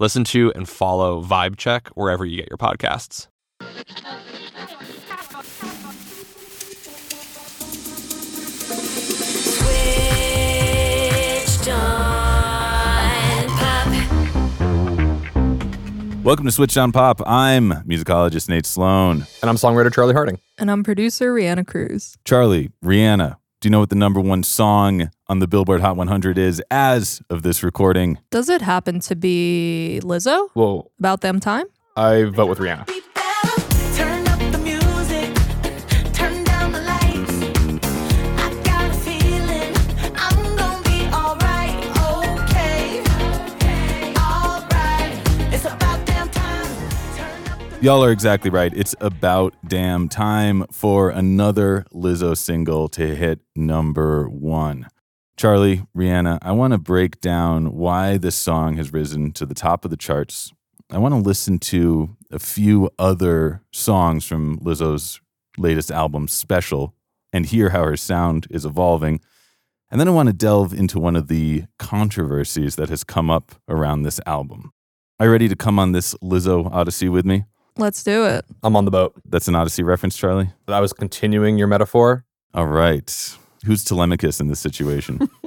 Listen to and follow Vibe Check wherever you get your podcasts. Switched on pop. Welcome to Switch on Pop. I'm musicologist Nate Sloan. And I'm songwriter Charlie Harding. And I'm producer Reanna Cruz. Charlie, Reanna, do you know what the number one song on the Billboard Hot 100 is as of this recording? Does it happen to be Lizzo? Well, About them time? I vote with Reanna. Y'all are exactly right. It's about damn time for another Lizzo single to hit number one. Charlie, Reanna, I want to break down why this song has risen to the top of the charts. I want to listen to a few other songs from Lizzo's latest album, Special, and hear how her sound is evolving. And then I want to delve into one of the controversies that has come up around this album. Are you ready to come on this Lizzo Odyssey with me? Let's do it. I'm on the boat. That's an Odyssey reference, Charlie? I was continuing your metaphor. All right. Who's Telemachus in this situation?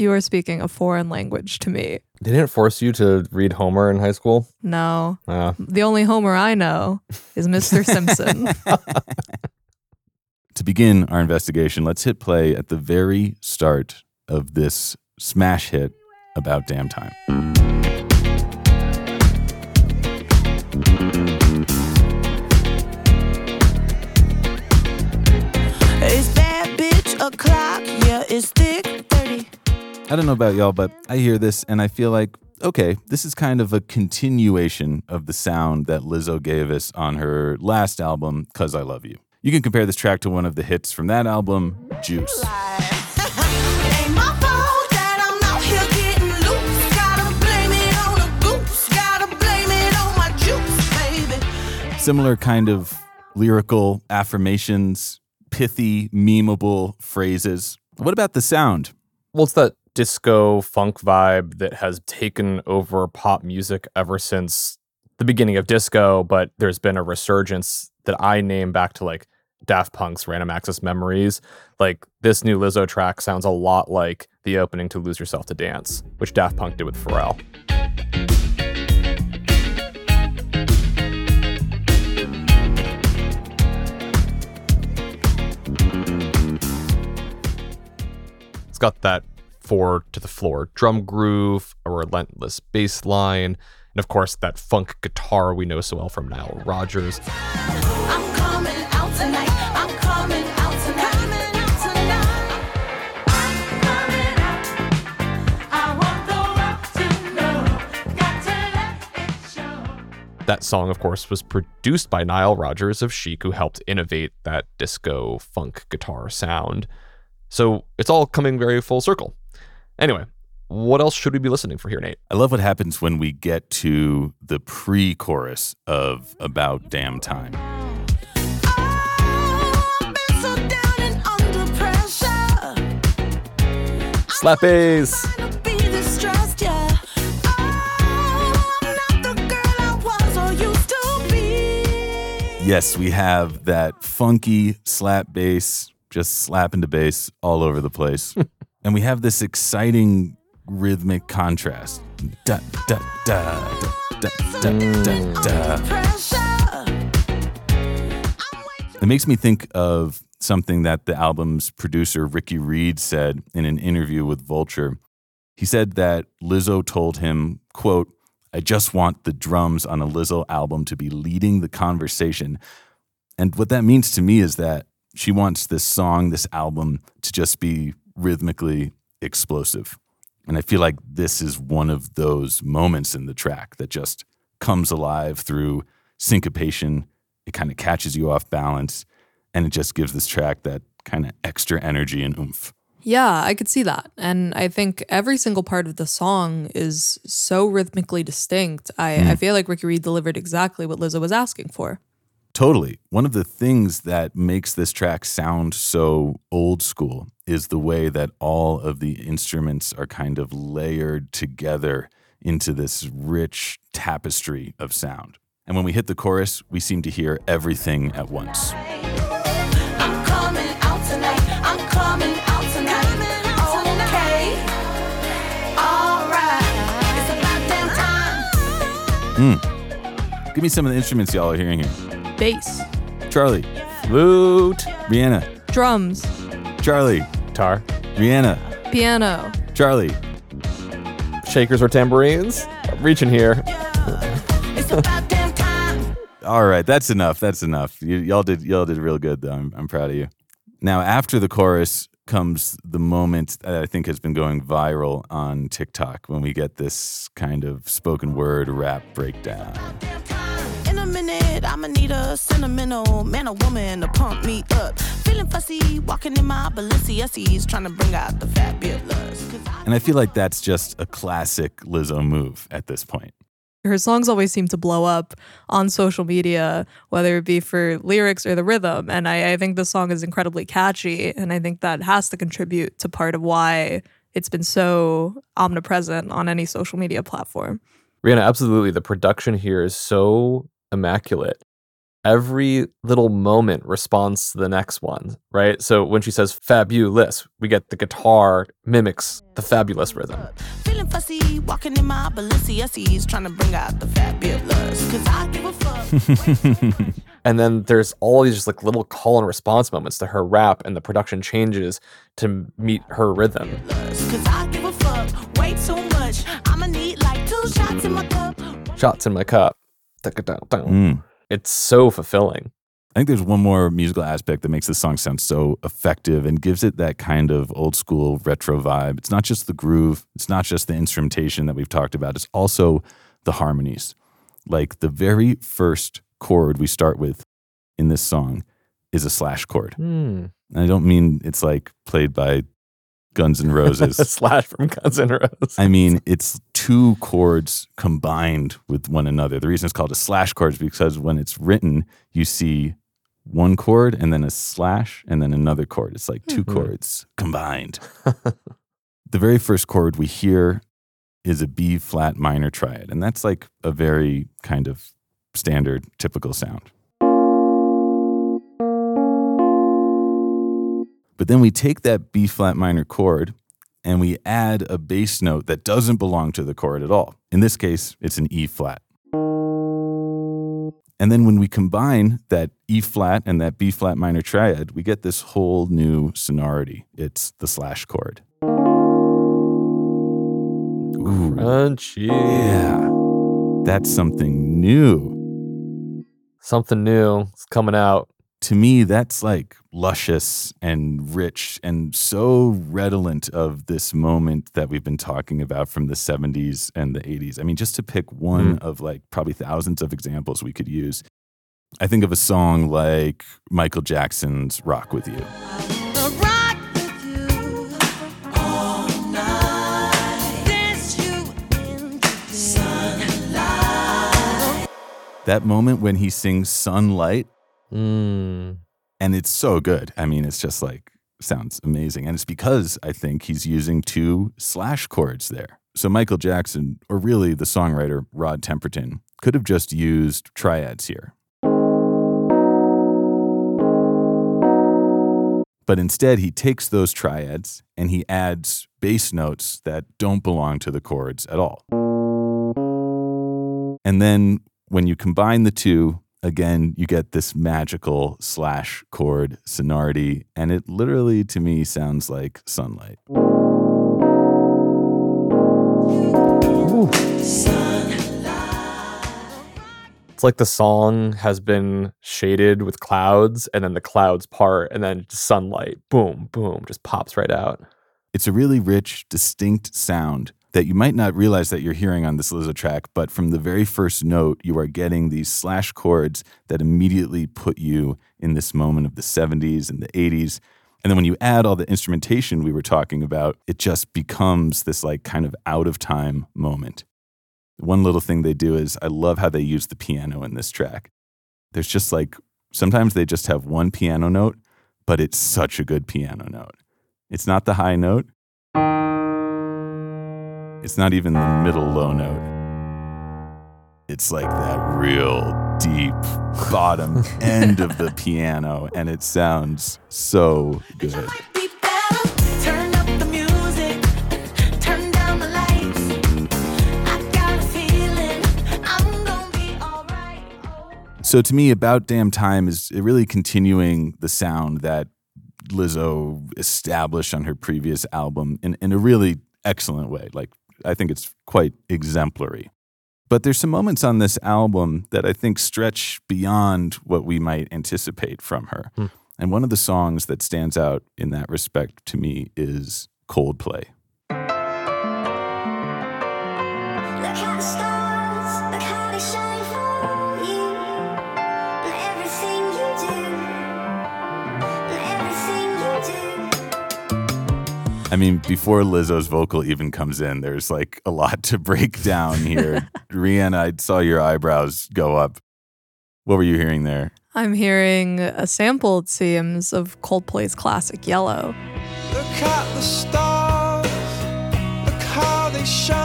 You are speaking a foreign language to me. They didn't force you to read Homer in high school. No. Uh, The only Homer I know is Mr. Simpson. to begin our investigation, let's hit play at the very start of this smash hit about damn time. It's thick 30. I don't know about y'all, but I hear this and I feel like, okay, this is kind of a continuation of the sound that Lizzo gave us on her last album, Cuz I Love You. You can compare this track to one of the hits from that album, Juice. It ain't my fault that I'm out here getting loose. Gotta blame it on a goose. Gotta blame it on my juice, baby. Similar kind of lyrical affirmations, pithy, memeable phrases. What about the sound? well, it's that disco funk vibe that has taken over pop music ever since the beginning of disco, but there's been a resurgence that I name back to like Daft Punk's Random Access Memories. Like this new Lizzo track sounds a lot like the opening to Lose Yourself to Dance, which Daft Punk did with Pharrell. It's got that four to the floor drum groove, a relentless bass line, and of course that funk guitar we know so well from Nile Rodgers. I'm coming out tonight. I'm coming out tonight. Coming out tonight. I'm coming out. I want the world to know. Got to let it show. That song, of course, was produced by Nile Rodgers of Chic, who helped innovate that disco funk guitar sound. So it's all coming very full circle. Anyway, what else should we be listening for here, Nate? I love what happens when we get to the pre chorus of About Damn Time. Oh, so down and under pressure. Slap bass! Trying to be distressed, yeah. I'm not the girl I was or used to be. Yes, we have that funky slap bass, just slapping the bass all over the place. and we have this exciting rhythmic contrast. Da, da, da, da, da, da, da. It makes me think of something that the album's producer, Ricky Reed, said in an interview with Vulture. He said that Lizzo told him, quote, I just want the drums on a Lizzo album to be leading the conversation. And what that means to me is that she wants this song, this album, to just be rhythmically explosive. And I feel like this is one of those moments in the track that just comes alive through syncopation. It kind of catches you off balance and it just gives this track that kind of extra energy and oomph. Yeah, I could see that. And I think every single part of the song is so rhythmically distinct. I, I mm. feel like Ricky Reed delivered exactly what Lizzo was asking for. Totally. One of the things that makes this track sound so old school is the way that all of the instruments are kind of layered together into this rich tapestry of sound. And when we hit the chorus, we seem to hear everything at once. I'm coming out tonight. I'm coming out tonight. Okay. Alright. It's about damn time. Hmm. Give me some of the instruments y'all are hearing here. Bass, Charlie, Flute, Reanna, drums, Charlie, guitar, Reanna, piano. Charlie. shakers or tambourines. I'm reaching here. It's about damn time. All right, that's enough. That's enough. You, y'all did y'all did real good though. I'm, I'm proud of you. Now, after the chorus comes the moment that I think has been going viral on TikTok when we get this kind of spoken word rap breakdown. Damn time. In a minute, I'ma need a sentimental man or woman to pump me up. Feeling fussy, walking in my Balenciagas, trying to bring out the fabulous. 'Cause I And I feel like that's just a classic Lizzo move at this point. Her songs always seem to blow up on social media, whether it be for lyrics or the rhythm. And I, I think the song is incredibly catchy. And I think that has to contribute to part of why it's been so omnipresent on any social media platform. Reanna, absolutely. The production here is so immaculate. Every little moment responds to the next one, right? So when she says fabulous, we get the guitar mimics the fabulous rhythm. Feeling fussy, walking in my Balenciagas, trying to bring out the fabulous. Cause I give a fuck. And then there's all these just like little call and response moments to her rap, and the production changes to meet her rhythm. Cause I give a fuck way too much. I'ma need like two shots in my cup. Mm. It's so fulfilling. I think there's one more musical aspect that makes this song sound so effective and gives it that kind of old school retro vibe. It's not just the groove, it's not just the instrumentation that we've talked about, it's also the harmonies. Like the very first chord we start with in this song is a slash chord. Hmm. And I don't mean it's like played by Guns N' Roses. Slash from Guns N' Roses. I mean, it's two chords combined with one another. The reason it's called a slash chord is because when it's written, you see one chord and then a slash and then another chord. It's like 2 Mhm. chords combined. the very first chord we hear is a B flat minor triad, and that's like a very kind of standard, typical sound. But then we take that B flat minor chord and we add a bass note that doesn't belong to the chord at all. In this case, it's an E flat. And then when we combine that E flat and that B flat minor triad, we get this whole new sonority. It's the slash chord. Ooh, Crunchy. yeah. That's something new. Something new is coming out. To me, that's like luscious and rich and so redolent of this moment that we've been talking about from the 70s and the 80s. I mean, just to pick one mm. of like probably thousands of examples we could use, I think of a song like Michael Jackson's Rock With You. I'll rock with you all night. Dance you into the sunlight. That moment when he sings Sunlight, Mm. and it's so good. I mean, it's just like sounds amazing. And it's because I think he's using two slash chords there. So Michael Jackson, or really the songwriter Rod Temperton, could have just used triads here. But instead, he takes those triads and he adds bass notes that don't belong to the chords at all. And then when you combine the two, again, you get this magical slash chord sonority. And it literally, to me, sounds like sunlight. It's like the song has been shaded with clouds, and then the clouds part, and then sunlight, boom, boom, just pops right out. It's a really rich, distinct sound that you might not realize that you're hearing on this Lizzo track, but from the very first note, you are getting these slash chords that immediately put you in this moment of the 70s and the 80s. And then when you add all the instrumentation we were talking about, it just becomes this like kind of out of time moment. One little thing they do is I love how they use the piano in this track. There's just like sometimes they just have one piano note, but it's such a good piano note. It's not the high note. It's not even the middle low note. It's like that real deep bottom end of the piano, and it sounds so good. Might be better. Turn up the music. Turn down the lights. I got a feeling I'm gonna be alright. So to me, About Damn Time is really continuing the sound that Lizzo established on her previous album in, in a really excellent way. Like, I think it's quite exemplary. But there's some moments on this album that I think stretch beyond what we might anticipate from her. Hmm. And one of the songs that stands out in that respect to me is Coldplay. I mean, before Lizzo's vocal even comes in, there's like a lot to break down here. Reanna, I saw your eyebrows go up. What were you hearing there? I'm hearing a sample, it seems, of Coldplay's classic Yellow. Look at the stars, look how they shine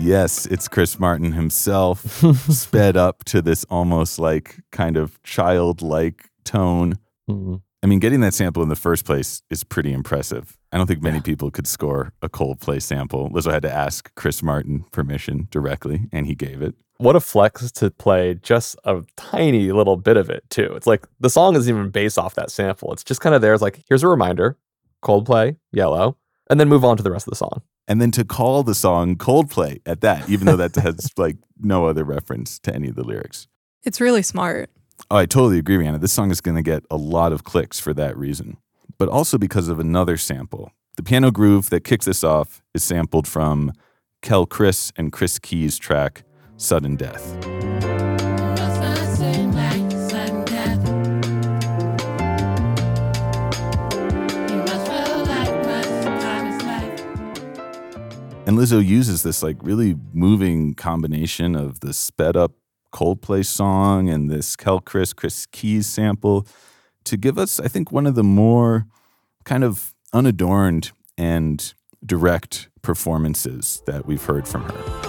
Yes, it's Chris Martin himself, sped up to this almost like kind of childlike tone. Mhm. I mean, getting that sample in the first place is pretty impressive. I don't think many people could score a Coldplay sample. Lizzo had to ask Chris Martin permission directly, and he gave it. What a flex to play just a tiny little bit of it too. It's like the song isn't even based off that sample. It's just kind of there. It's like here's a reminder, Coldplay, Yellow, and then move on to the rest of the song. And then to call the song Coldplay at that, even though that has like no other reference to any of the lyrics. It's really smart. Oh, I totally agree, Reanna. This song is going to get a lot of clicks for that reason, but also because of another sample. The piano groove that kicks this off is sampled from Quelle Chris and Chris Key's track Sudden Death. And Lizzo uses this like really moving combination of the sped up Coldplay song and this Quelle Chris Chris Keys sample to give us, I think, one of the more kind of unadorned and direct performances that we've heard from her.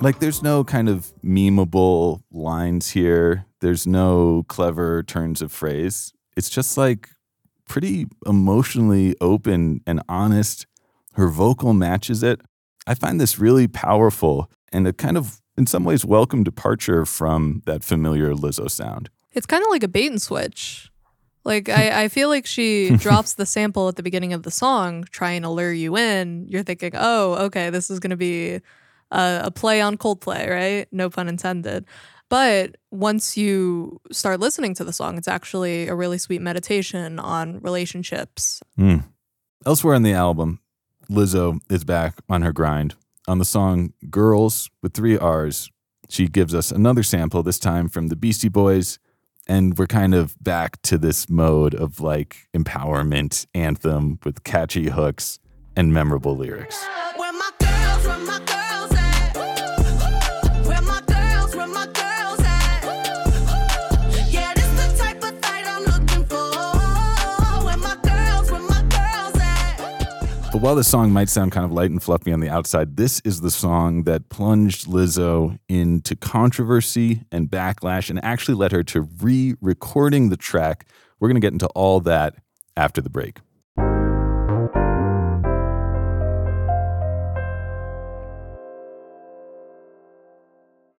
Like, there's no kind of memeable lines here. There's no clever turns of phrase. It's just like pretty emotionally open and honest. Her vocal matches it. I find this really powerful and a kind of, in some ways, welcome departure from that familiar Lizzo sound. It's kind of like a bait and switch. Like I, I feel like she drops the sample at the beginning of the song, trying to lure you in. You're thinking, oh, okay, this is going to be a, a play on Coldplay, right? No pun intended. But once you start listening to the song, it's actually a really sweet meditation on relationships. Hmm. Elsewhere in the album, Lizzo is back on her grind. On the song Girls with three R's, she gives us another sample, this time from the Beastie Boys. And we're kind of back to this mode of like empowerment anthem with catchy hooks and memorable lyrics. But while the song might sound kind of light and fluffy on the outside, this is the song that plunged Lizzo into controversy and backlash and actually led her to re recording the track. We're going to get into all that after the break.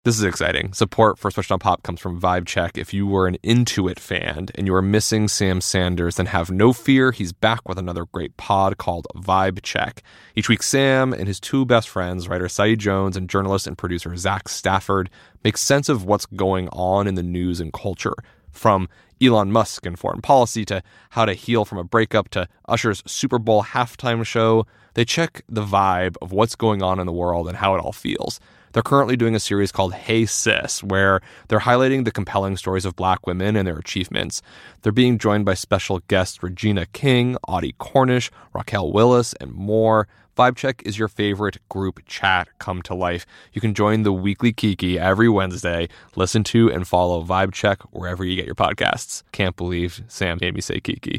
This is exciting. Support for Switched on Pop comes from Vibe Check. If you were an Intuit fan and you are missing Sam Sanders, then have no fear. He's back with another great pod called Vibe Check. Each week, Sam and his two best friends, writer Saeed Jones and journalist and producer Zach Stafford, make sense of what's going on in the news and culture. From Elon Musk and foreign policy to how to heal from a breakup to Usher's Super Bowl halftime show, they check the vibe of what's going on in the world and how it all feels. They're currently doing a series called Hey Sis, where they're highlighting the compelling stories of black women and their achievements. They're being joined by special guests Regina King, Audie Cornish, Raquel Willis, and more. VibeCheck is your favorite group chat come to life. You can join the weekly Kiki every Wednesday. Listen to and follow VibeCheck wherever you get your podcasts. Can't believe Sam made me say Kiki.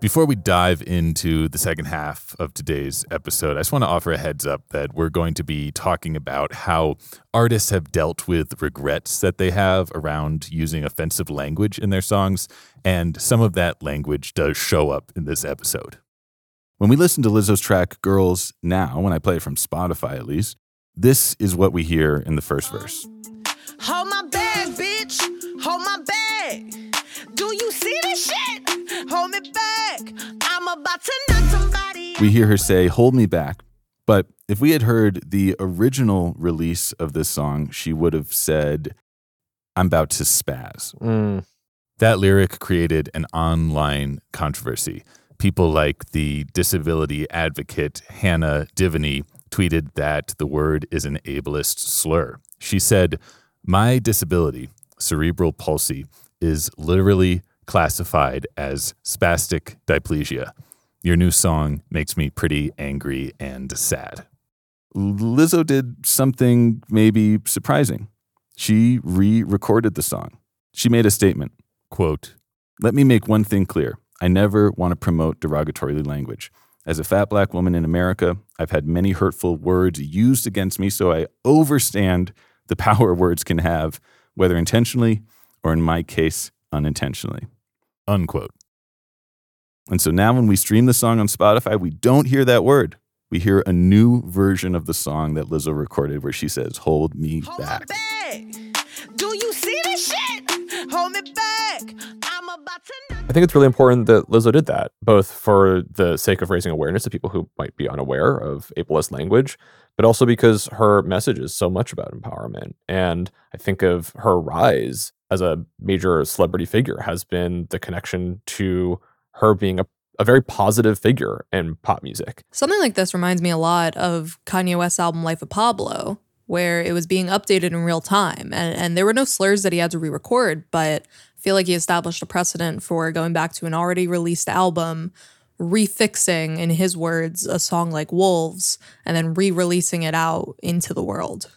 Before we dive into the second half of today's episode, I just want to offer a heads up that we're going to be talking about how artists have dealt with regrets that they have around using offensive language in their songs, and some of that language does show up in this episode. When we listen to Lizzo's track Girls Now, when I play it from Spotify at least, this is what we hear in the first verse. Hold my bag, bitch. Hold my bag. Do you see this shit? Hold me back. I'm about to knock somebody. We hear her say, Hold me back. But if we had heard the original release of this song, she would have said, I'm about to spaz. Mm. That lyric created an online controversy. People like the disability advocate Hannah Diviney tweeted that the word is an ableist slur. She said, My disability, cerebral palsy, is literally classified as spastic diplegia. Your new song makes me pretty angry and sad. Lizzo did something maybe surprising. She re recorded the song. She made a statement quote, Let me make one thing clear. I never want to promote derogatory language. As a fat black woman in America, I've had many hurtful words used against me, so I overstand the power words can have, whether intentionally or in my case, unintentionally. Unquote. And so now when we stream the song on Spotify, we don't hear that word. We hear a new version of the song that Lizzo recorded where she says, Hold me Hold my back. Do you see this shit? Hold me back. I'm about to I think it's really important that Lizzo did that, both for the sake of raising awareness to people who might be unaware of ableist language, but also because her message is so much about empowerment. And I think of her rise as a major celebrity figure has been the connection to her being a, a very positive figure in pop music. Something like this reminds me a lot of Kanye West's album Life of Pablo, where it was being updated in real time. And, and there were no slurs that he had to re record, but I feel like he established a precedent for going back to an already released album, refixing, in his words, a song like Wolves, and then re releasing it out into the world.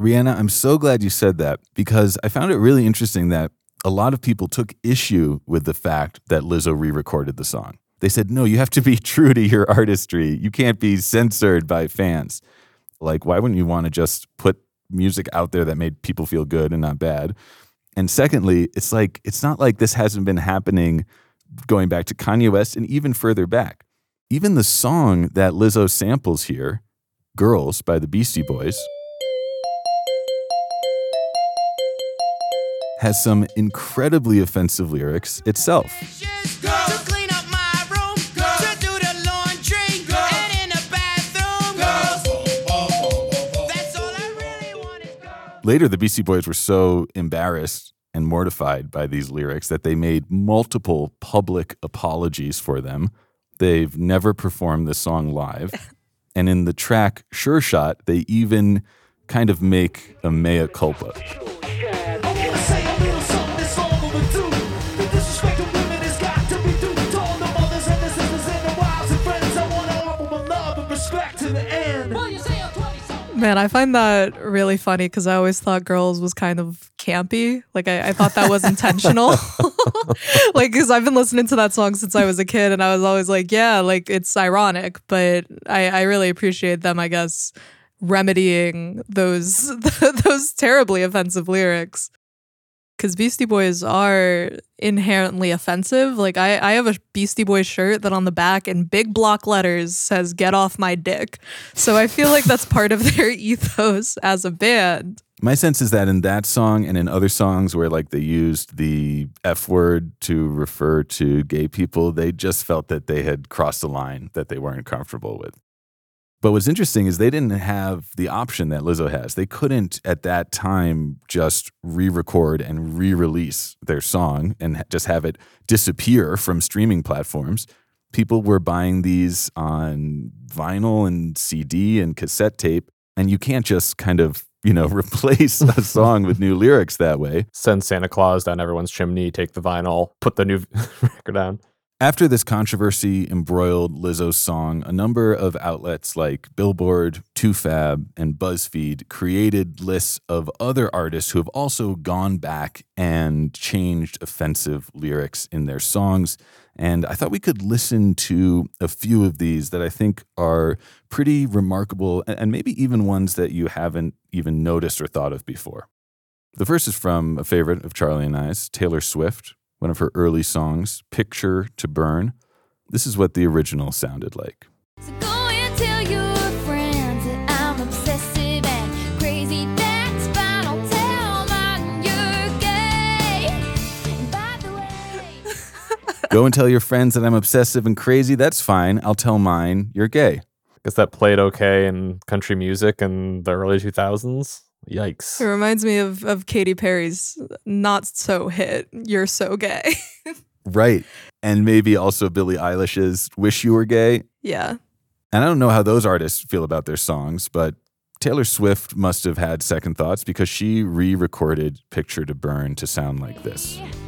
Reanna, I'm so glad you said that because I found it really interesting that a lot of people took issue with the fact that Lizzo re recorded the song. They said, no, you have to be true to your artistry. You can't be censored by fans. Like, why wouldn't you want to just put music out there that made people feel good and not bad? And secondly, it's like, it's not like this hasn't been happening going back to Kanye West and even further back. Even the song that Lizzo samples here, Girls by the Beastie Boys, has some incredibly offensive lyrics itself. To clean up my room, to do the laundry, and in the bathroom, That's all I really want is girls. Later, the Beastie Boys were so embarrassed and mortified by these lyrics that they made multiple public apologies for them. They've never performed this song live. and in the track Sure Shot, they even kind of make a mea culpa. Man, I find that really funny because I always thought girls was kind of campy. Like I, I thought that was intentional. like because I've been listening to that song since I was a kid, and I was always like, yeah, like it's ironic, but I, I really appreciate them. I guess remedying those those terribly offensive lyrics. Because Beastie Boys are inherently offensive. Like I, I have a Beastie Boys shirt that on the back in big block letters says "Get off my dick." So I feel like that's part of their ethos as a band. My sense is that in that song and in other songs where like they used the F word to refer to gay people, they just felt that they had crossed a line that they weren't comfortable with. But what's interesting is they didn't have the option that Lizzo has. They couldn't at that time just re record and re release their song and just have it disappear from streaming platforms. People were buying these on vinyl and CD and cassette tape, and you can't just kind of, you know, replace a song with new lyrics that way. Send Santa Claus down everyone's chimney, take the vinyl, put the new record down. After this controversy embroiled Lizzo's song, a number of outlets like Billboard, 2Fab, and BuzzFeed created lists of other artists who have also gone back and changed offensive lyrics in their songs. And I thought we could listen to a few of these that I think are pretty remarkable and maybe even ones that you haven't even noticed or thought of before. The first is from a favorite of Charlie and I's, Taylor Swift, one of her early songs, Picture to Burn. This is what the original sounded like. So go and tell your friends that I'm obsessive and crazy. That's fine. Don't tell mine you're gay. And by the way, Go and tell your friends that I'm obsessive and crazy. That's fine. I'll tell mine you're gay. Guess that played okay in country music in the early 2000s. Yikes. It reminds me of of Katy Perry's not so hit. You're so gay. Right. And maybe also Billie Eilish's Wish You Were Gay. yeah. And I don't know how those artists feel about their songs, but Taylor Swift must have had second thoughts because she re recorded Picture to Burn to sound like this. so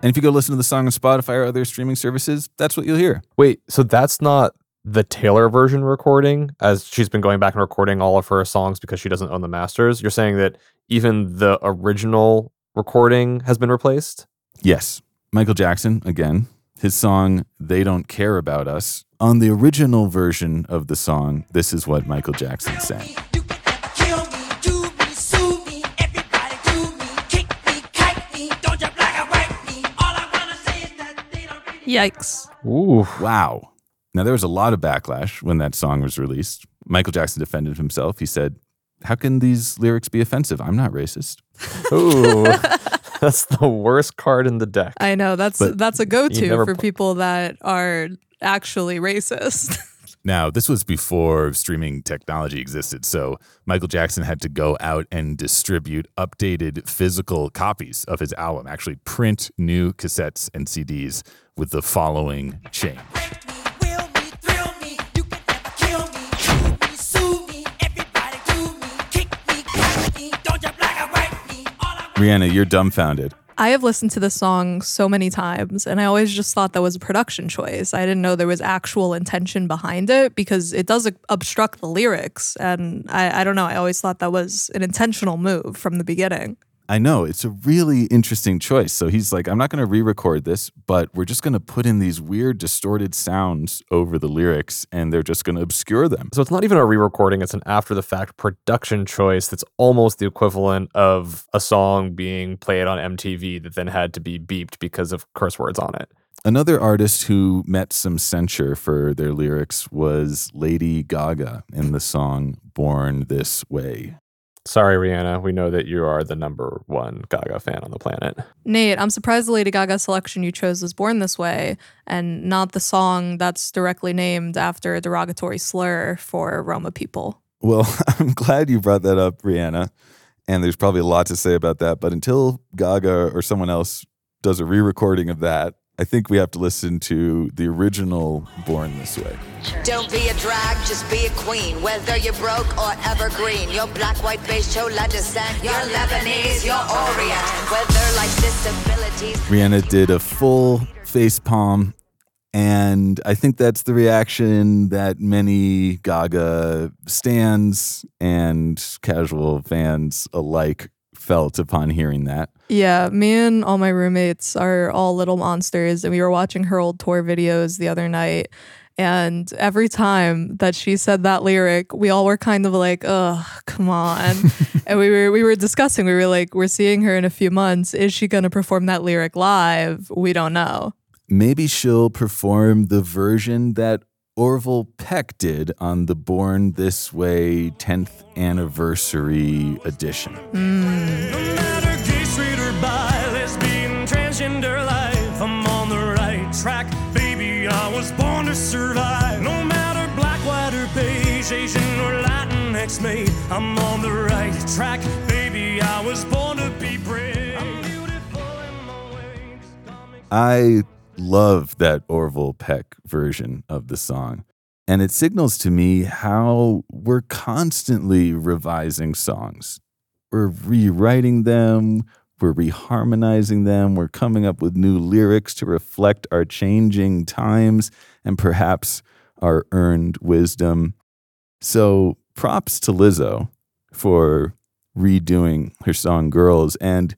And if you go listen to the song on Spotify or other streaming services, that's what you'll hear. Wait, so that's not the Taylor version recording, as she's been going back and recording all of her songs because she doesn't own the masters. You're saying that even the original recording has been replaced? Yes, Michael Jackson, again, his song They Don't Care About Us. On the original version of the song, this is what Michael Jackson sang. Yikes. Ooh. Wow. Now, there was a lot of backlash when that song was released. Michael Jackson defended himself. He said, How can these lyrics be offensive? I'm not racist. Ooh. that's the worst card in the deck. I know that's But that's a go-to for pl- people that are actually racist. Now, this was before streaming technology existed, so Michael Jackson had to go out and distribute updated physical copies of his album, actually print new cassettes and CDs with the following change. Reanna, you're dumbfounded. I have listened to this song so many times, and I always just thought that was a production choice. I didn't know there was actual intention behind it because it does obstruct the lyrics. And I, I don't know, I always thought that was an intentional move from the beginning. I know it's a really interesting choice. So he's like, I'm not going to re record this, but we're just going to put in these weird, distorted sounds over the lyrics and they're just going to obscure them. So it's not even a re-recording; it's an after-the-fact production choice that's almost the equivalent of a song being played on MTV that then had to be beeped because of curse words on it. Another artist who met some censure for their lyrics was Lady Gaga in the song Born This Way. Sorry, Reanna. We know that you are the number one Gaga fan on the planet. Nate, I'm surprised the Lady Gaga selection you chose was Born This Way and not the song that's directly named after a derogatory slur for Roma people. Well, I'm glad you brought that up, Reanna. And there's probably a lot to say about that. But until Gaga or someone else does a re recording of that, I think we have to listen to the original Born This Way. Don't be a drag, just be a queen. Whether you're broke or evergreen, you're black, white, beige, chola descent, you're Lebanese, you're Orient. Whether life's disabilities. Reanna did a full face palm, and I think that's the reaction that many Gaga stands and casual fans alike felt upon hearing that. Yeah, me and all my roommates are all little monsters, and we were watching her old tour videos the other night. And every time that she said that lyric, we all were kind of like, "Ugh, come on!" and we were we were discussing. We were like, "We're seeing her in a few months. Is she going to perform that lyric live? We don't know." Maybe she'll perform the version that Orville Peck did on the Born This Way 10th anniversary edition. Gay, straight, or bi, lesbian, transgender life. I'm on the right track, baby. I was born to survive. No matter black, white, or beige, Asian or Latinx made. I'm on the right track, baby. I was born to be brave. I'm beautiful in my ways. I love that Orville Peck version of the song. And it signals to me how we're constantly revising songs. We're rewriting them, we're reharmonizing them, we're coming up with new lyrics to reflect our changing times and perhaps our earned wisdom. So props to Lizzo for redoing her song Girls. And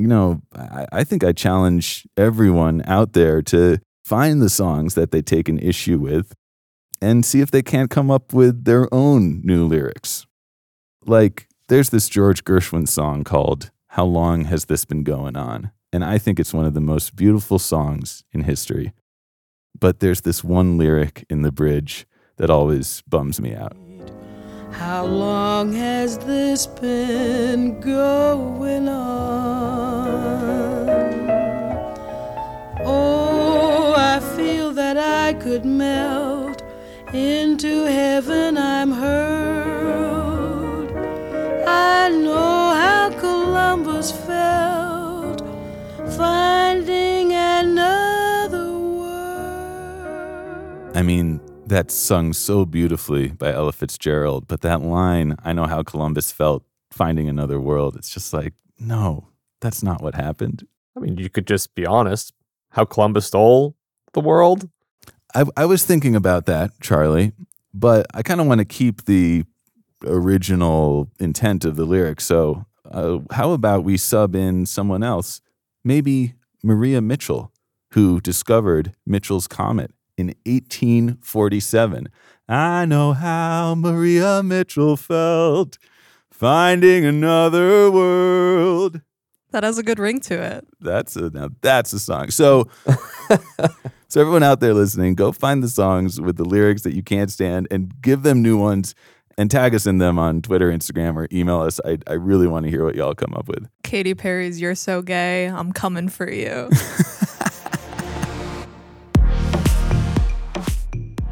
you know, I, I think I challenge everyone out there to find the songs that they take an issue with and see if they can't come up with their own new lyrics. Like, there's this George Gershwin song called How Long Has This Been Going On? And I think it's one of the most beautiful songs in history. But there's this one lyric in the bridge that always bums me out. How long has this been going on? Oh, I feel that I could melt into heaven. I'm hurled. I know how Columbus felt finding another world. I mean, that's sung so beautifully by Ella Fitzgerald, but that line, I know how Columbus felt finding another world, it's just like, no, that's not what happened. I mean, you could just be honest. How Columbus stole the world? I, I was thinking about that, Charlie, but I kind of want to keep the original intent of the lyrics. So, uh, how about we sub in someone else? Maybe Maria Mitchell, who discovered Mitchell's Comet in 1847. I know how Maria Mitchell felt finding another world. That has a good ring to it. That's a now that's a song. So so everyone out there listening, go find the songs with the lyrics that you can't stand and give them new ones and tag us in them on Twitter, Instagram, or email us. I, I really want to hear what y'all come up with. Katy Perry's "You're So Gay." I'm coming for you.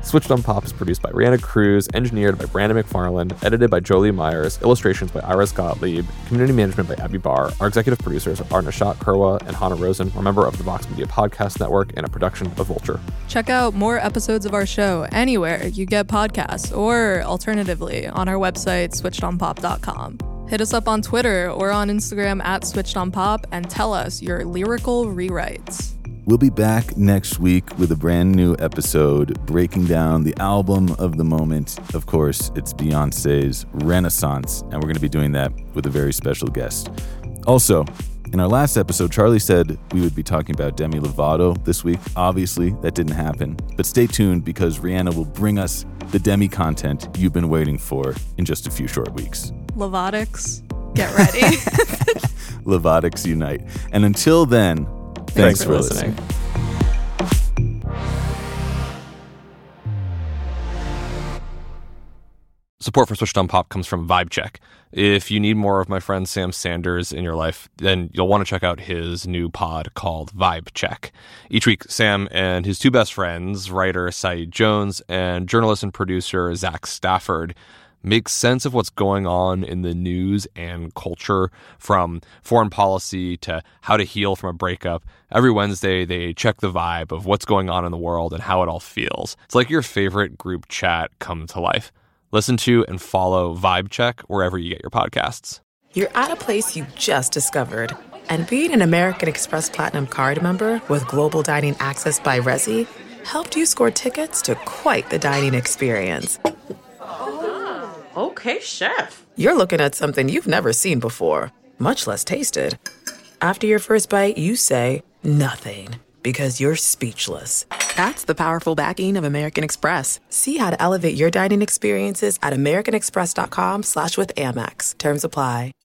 Switched on Pop is produced by Reanna Cruz, engineered by Brandon McFarland, edited by Jolie Myers, illustrations by Iris Gottlieb, community management by Abby Barr. Our executive producers are Nishat Kurwa and Hannah Rosen, a member of the Vox Media Podcast Network and a production of Vulture. Check out more episodes of our show anywhere you get podcasts, or alternatively on our website, switchedonpop.com. Hit us up on Twitter or on Instagram at switchedonpop and tell us your lyrical rewrites. We'll be back next week with a brand new episode breaking down the album of the moment. Of course, it's Beyonce's Renaissance, and we're going to be doing that with a very special guest. Also, in our last episode, Charlie said we would be talking about Demi Lovato this week. Obviously, that didn't happen, but stay tuned because Reanna will bring us the Demi content you've been waiting for in just a few short weeks. Lovatics, get ready. Lovatics Unite. And until then, thanks, for, listening. Support for Switched on Pop comes from VibeCheck. If you need more of my friend Sam Sanders in your life, then you'll want to check out his new pod called Vibe Check. Each week, Sam and his two best friends, writer Saeed Jones and journalist and producer Zach Stafford, make sense of what's going on in the news and culture from foreign policy to how to heal from a breakup. Every Wednesday, they check the vibe of what's going on in the world and how it all feels. It's like your favorite group chat come to life. Listen to and follow Vibe Check wherever you get your podcasts. You're at a place you just discovered. And being an American Express Platinum card member with global dining access by Resy helped you score tickets to quite the dining experience. Okay, chef. You're looking at something you've never seen before, much less tasted. After your first bite, you say nothing because you're speechless. That's the powerful backing of American Express. See how to elevate your dining experiences at americanexpress.com slash with Amex. Terms apply.